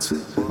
对